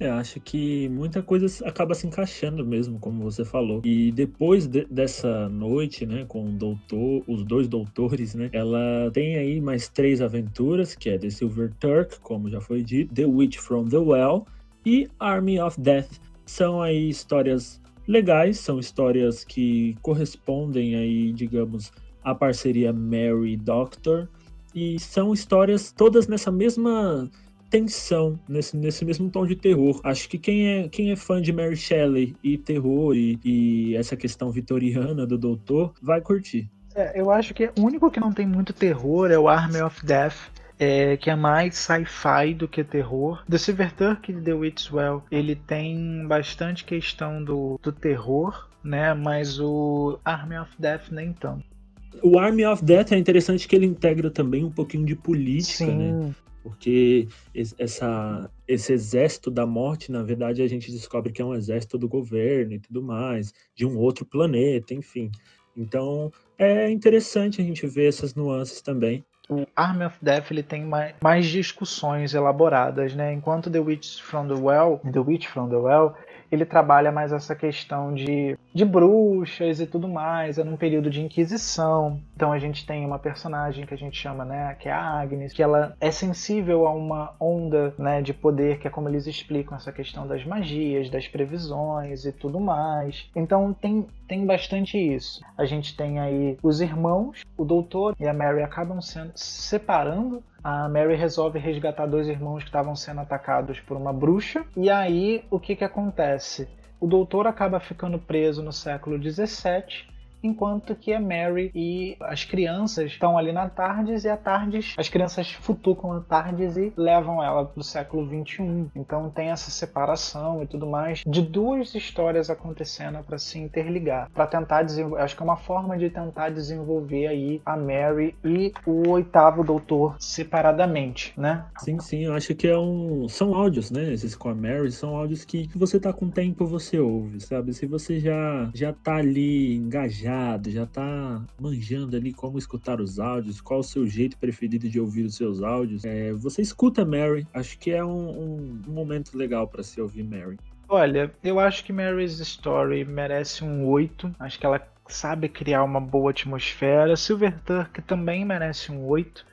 Eu é, acho que muita coisa acaba se encaixando mesmo, como você falou. E depois de, dessa noite, né, com o doutor, os dois doutores, né, ela tem aí mais três aventuras, que é The Silver Turk, como já foi dito, The Witch from the Well e Army of Death. São aí histórias legais, são histórias que correspondem aí, digamos, à parceria Mary Doctor e são histórias todas nessa mesma tensão, nesse, nesse mesmo tom de terror. Acho que quem é, quem é fã de Mary Shelley e terror e, e essa questão vitoriana do doutor vai curtir. É, eu acho que o único que não tem muito terror é o Army of Death. É, que é mais sci-fi do que terror. The Silver Turk de The Witchwell, ele tem bastante questão do, do terror, né? Mas o Army of Death nem tanto. O Army of Death é interessante que ele integra também um pouquinho de política? Sim. né? Porque essa, esse exército da morte, na verdade, a gente descobre que é um exército do governo e tudo mais, de um outro planeta, enfim. Então, é interessante a gente ver essas nuances também. o Army of Death ele tem mais, mais discussões elaboradas, né? Enquanto The Witch from the Well, The Witch from the Well, ele trabalha mais essa questão de, de bruxas e tudo mais, é num período de inquisição. Então a gente tem uma personagem que a gente chama, né, que é a Agnes, que ela é sensível a uma onda, né, de poder, que é como eles explicam essa questão das magias, das previsões e tudo mais. Então tem tem bastante isso. A gente tem aí os irmãos, o doutor e a Mary acabam sendo separando a Mary resolve resgatar dois irmãos que estavam sendo atacados por uma bruxa. E aí o que, que acontece? O doutor acaba ficando preso no século 17 enquanto que a Mary e as crianças estão ali na Tardes e a Tardes, as crianças futucam a Tardes e levam ela para o século 21. Então tem essa separação e tudo mais de duas histórias acontecendo para se interligar, para tentar desenvolver, acho que é uma forma de tentar desenvolver aí a Mary e o oitavo doutor separadamente, né? Sim, sim, eu acho que é um são áudios, né? Esses com a Mary são áudios que, que você tá com tempo você ouve, sabe? Se você já já tá ali engajado já tá manjando ali como escutar os áudios, qual o seu jeito preferido de ouvir os seus áudios. É, você escuta Mary, acho que é um, um, um momento legal para se ouvir Mary. Olha, eu acho que Mary's Story merece um 8. Acho que ela sabe criar uma boa atmosfera. Silver Turk também merece um 8.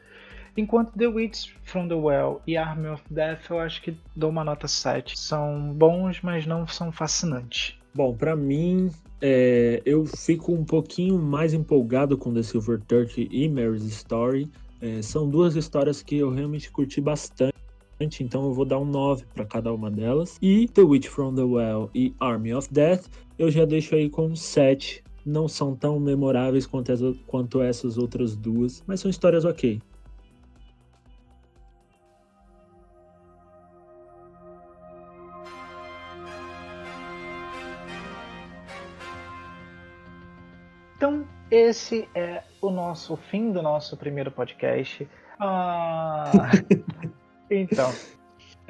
Enquanto The Witch from the Well e Army of Death, eu acho que dou uma nota 7. São bons, mas não são fascinantes. Bom, para mim, é, eu fico um pouquinho mais empolgado com The Silver Turkey e Mary's Story. É, são duas histórias que eu realmente curti bastante. Então eu vou dar um 9 para cada uma delas. E The Witch from the Well e Army of Death eu já deixo aí com 7. Não são tão memoráveis quanto, as, quanto essas outras duas, mas são histórias ok. Então, esse é o nosso fim do nosso primeiro podcast. Ah, então.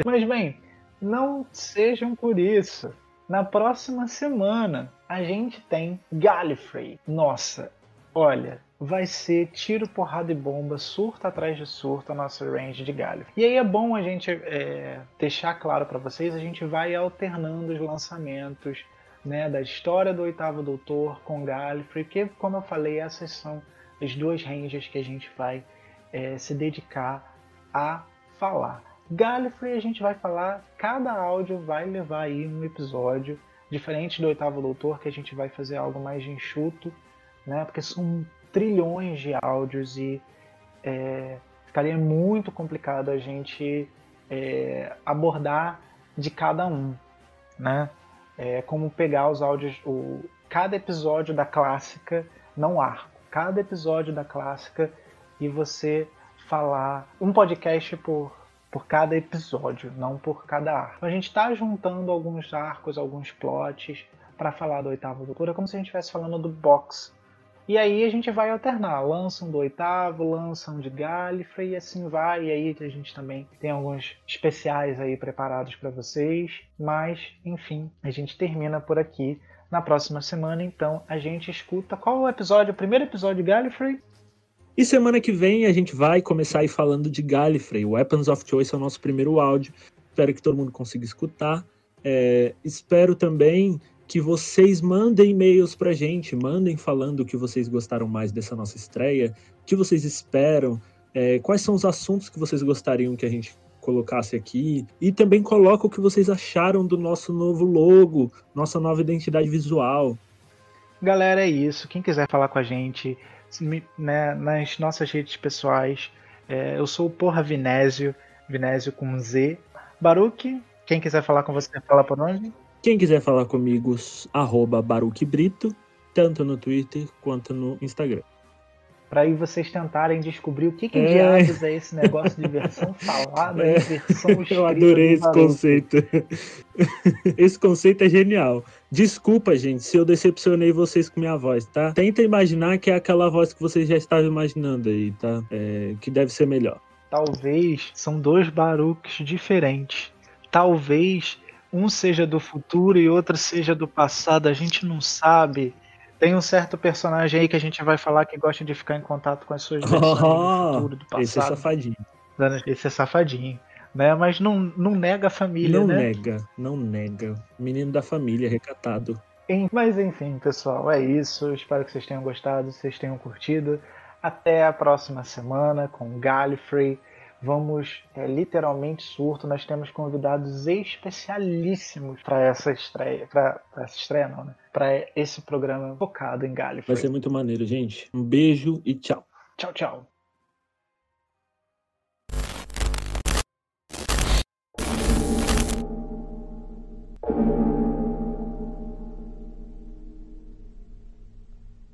Mas bem, não sejam por isso. Na próxima semana a gente tem Gallifrey. Nossa, olha, vai ser tiro, porrada e bomba, surto atrás de surto a nossa range de Gallifrey. E aí é bom a gente é, deixar claro para vocês, a gente vai alternando os lançamentos né, da história do oitavo doutor com Gallifrey, que, como eu falei, essas são as duas ranges que a gente vai é, se dedicar a falar. Gallifrey a gente vai falar, cada áudio vai levar aí um episódio, diferente do oitavo doutor, que a gente vai fazer algo mais enxuto, né, porque são trilhões de áudios e é, ficaria muito complicado a gente é, abordar de cada um, né? É como pegar os áudios, o, cada episódio da clássica, não arco, cada episódio da clássica e você falar um podcast por, por cada episódio, não por cada arco. A gente está juntando alguns arcos, alguns plots para falar do oitavo doutor, é como se a gente estivesse falando do box e aí a gente vai alternar, lançam do oitavo, lançam de Gallifrey e assim vai. E aí a gente também tem alguns especiais aí preparados para vocês. Mas, enfim, a gente termina por aqui. Na próxima semana, então, a gente escuta qual o episódio, o primeiro episódio de Gallifrey? E semana que vem a gente vai começar aí falando de Gallifrey. Weapons of Choice é o nosso primeiro áudio. Espero que todo mundo consiga escutar. É, espero também que vocês mandem e-mails pra gente, mandem falando o que vocês gostaram mais dessa nossa estreia, o que vocês esperam, é, quais são os assuntos que vocês gostariam que a gente colocasse aqui e também coloca o que vocês acharam do nosso novo logo, nossa nova identidade visual. Galera, é isso. Quem quiser falar com a gente né, nas nossas redes pessoais, é, eu sou o Porra Vinésio, Vinésio com Z. Baruque, quem quiser falar com você, fala por onde? Quem quiser falar comigo, arroba Baruque Brito, tanto no Twitter quanto no Instagram. Para aí vocês tentarem descobrir o que, que é. diabos é esse negócio de versão falada é. e versão escrita. Eu adorei esse conceito. esse conceito é genial. Desculpa, gente, se eu decepcionei vocês com minha voz, tá? Tenta imaginar que é aquela voz que vocês já estavam imaginando aí, tá? É, que deve ser melhor. Talvez são dois Baruques diferentes. Talvez um seja do futuro e outro seja do passado, a gente não sabe. Tem um certo personagem aí que a gente vai falar que gosta de ficar em contato com as suas versões do futuro, do passado. Esse é safadinho. Esse é safadinho. Né? Mas não, não nega a família, não né? nega, não nega. Menino da família, recatado. Mas enfim, pessoal, é isso. Espero que vocês tenham gostado, vocês tenham curtido. Até a próxima semana com Gallifrey. Vamos é, literalmente surto. Nós temos convidados especialíssimos para essa estreia. Para essa estreia, não, né? Para esse programa focado em Gallifrey. Vai ser muito maneiro, gente. Um beijo e tchau. Tchau, tchau.